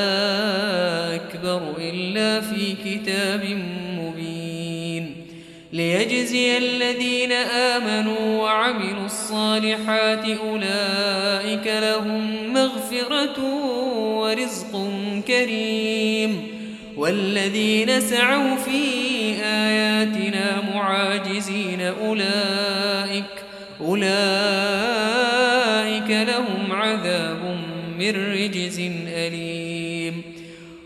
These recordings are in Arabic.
أكبر في كتاب مبين ليجزي الذين آمنوا وعملوا الصالحات أولئك لهم مغفرة ورزق كريم والذين سعوا في آياتنا معاجزين أولئك أولئك لهم عذاب من رجز أليم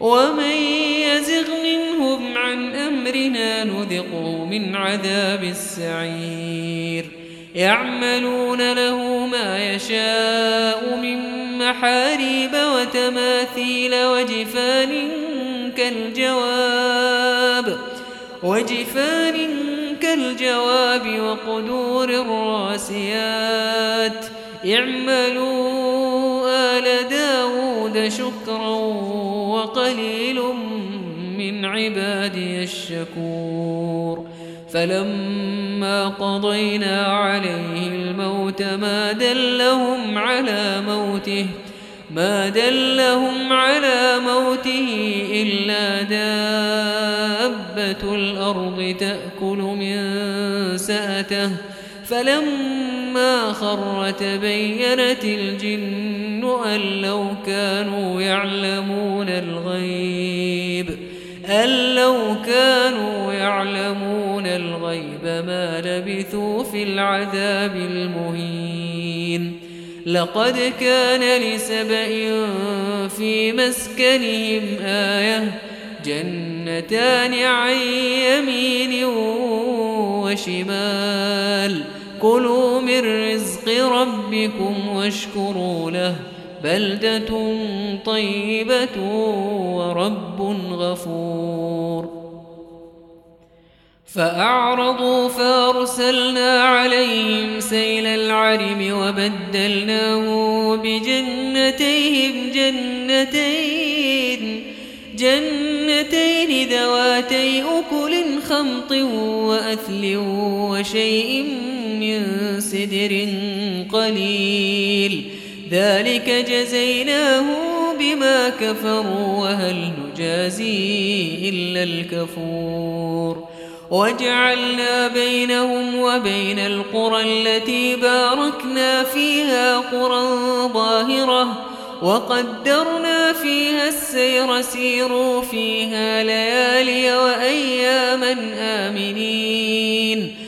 ومن يزغ منهم عن أمرنا نذقه من عذاب السعير. يعملون له ما يشاء من محاريب وتماثيل وجفان كالجواب وجفان كالجواب وقدور الراسيات. اعملوا آل داود شكرا. وقليل من عبادي الشكور. فلما قضينا عليه الموت ما دلهم على موته ما دلهم على موته إلا دابة الأرض تأكل من سأته. فلما خر تبينت الجن أن لو كانوا يعلمون الغيب أن لو كانوا يعلمون الغيب ما لبثوا في العذاب المهين. لقد كان لسبأ في مسكنهم آية جنتان عن يمين وشمال. كلوا من رزق ربكم واشكروا له. بلدة طيبة ورب غفور. فأعرضوا فأرسلنا عليهم سيل العرم وبدلناه بجنتيهم جنتين. جنتين ذواتي أكل خمط وأثل وشيء سدر قليل. ذلك جزيناه بما كفروا وهل نجازي إلا الكفور. وجعلنا بينهم وبين القرى التي باركنا فيها قرى ظاهرة وقدرنا فيها السير سيروا فيها ليالي وأياما آمنين.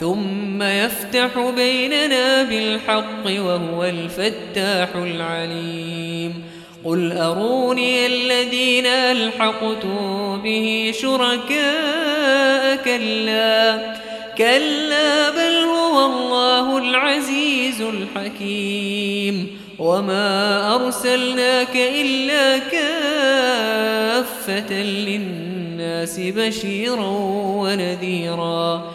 ثم يفتح بيننا بالحق وهو الفتاح العليم. قل أروني الذين ألحقتم به شركاء كلا. كلا بل هو الله العزيز الحكيم. وما أرسلناك إلا كافة للناس بشيرا ونذيرا.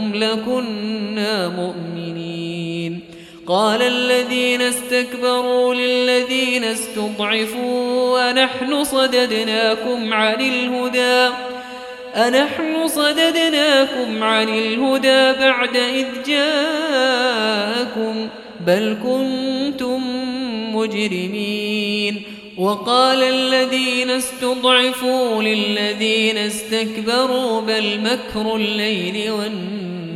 أنتم لكنا مؤمنين. قال الذين استكبروا للذين استضعفوا أنحن صددناكم عن الهدى؟ أنحن صددناكم عن الهدى بعد إذ جاءكم بل كنتم مجرمين. وقال الذين استضعفوا للذين استكبروا بل مكر الليل والنهار.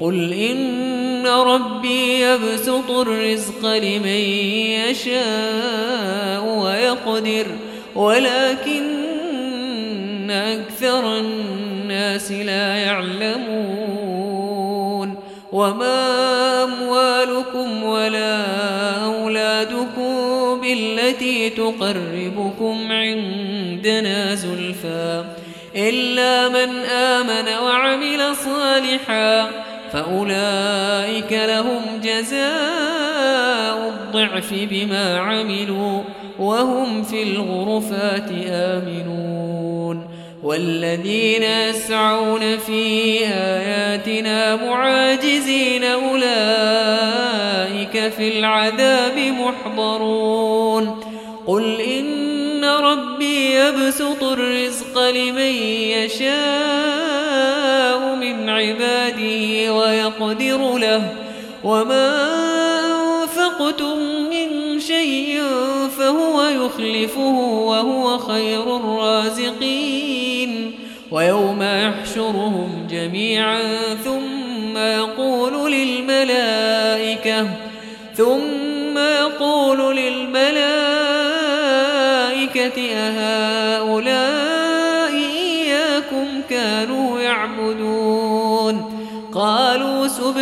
قل إن ربي يبسط الرزق لمن يشاء ويقدر ولكن أكثر الناس لا يعلمون. وما أموالكم ولا أولادكم بالتي تقربكم عندنا زلفى إلا من آمن وعمل صالحا. فأولئك لهم جزاء الضعف بما عملوا وهم في الغرفات آمنون والذين يسعون في آياتنا معاجزين أولئك في العذاب محضرون قل إن ربي يبسط الرزق لمن يشاء عباده ويقدر له وما أنفقتم من شيء فهو يخلفه وهو خير الرازقين ويوم يحشرهم جميعا ثم يقول للملائكة ثم يقول للملائكة أهؤلاء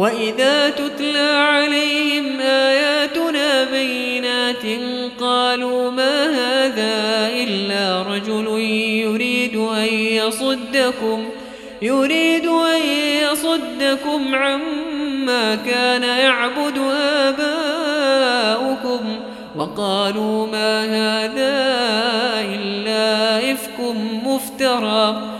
وإذا تتلى عليهم آياتنا بينات قالوا ما هذا إلا رجل يريد أن يصدكم يريد أن يصدكم عما كان يعبد آباؤكم وقالوا ما هذا إلا إفك مفترى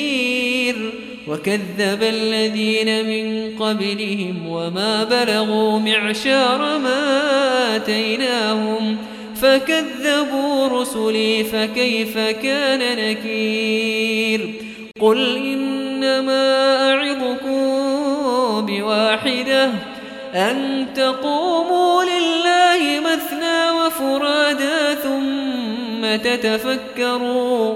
وكذب الذين من قبلهم وما بلغوا معشار ما آتيناهم فكذبوا رسلي فكيف كان نكير قل إنما أعظكم بواحدة أن تقوموا لله مثنى وفرادا ثم تتفكروا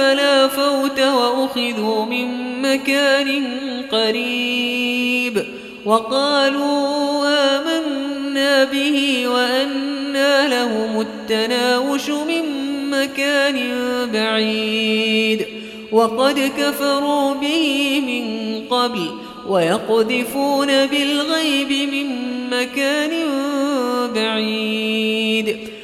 فلا فوت وأخذوا من مكان قريب وقالوا آمنا به وأنا لهم التناوش من مكان بعيد وقد كفروا به من قبل ويقذفون بالغيب من مكان بعيد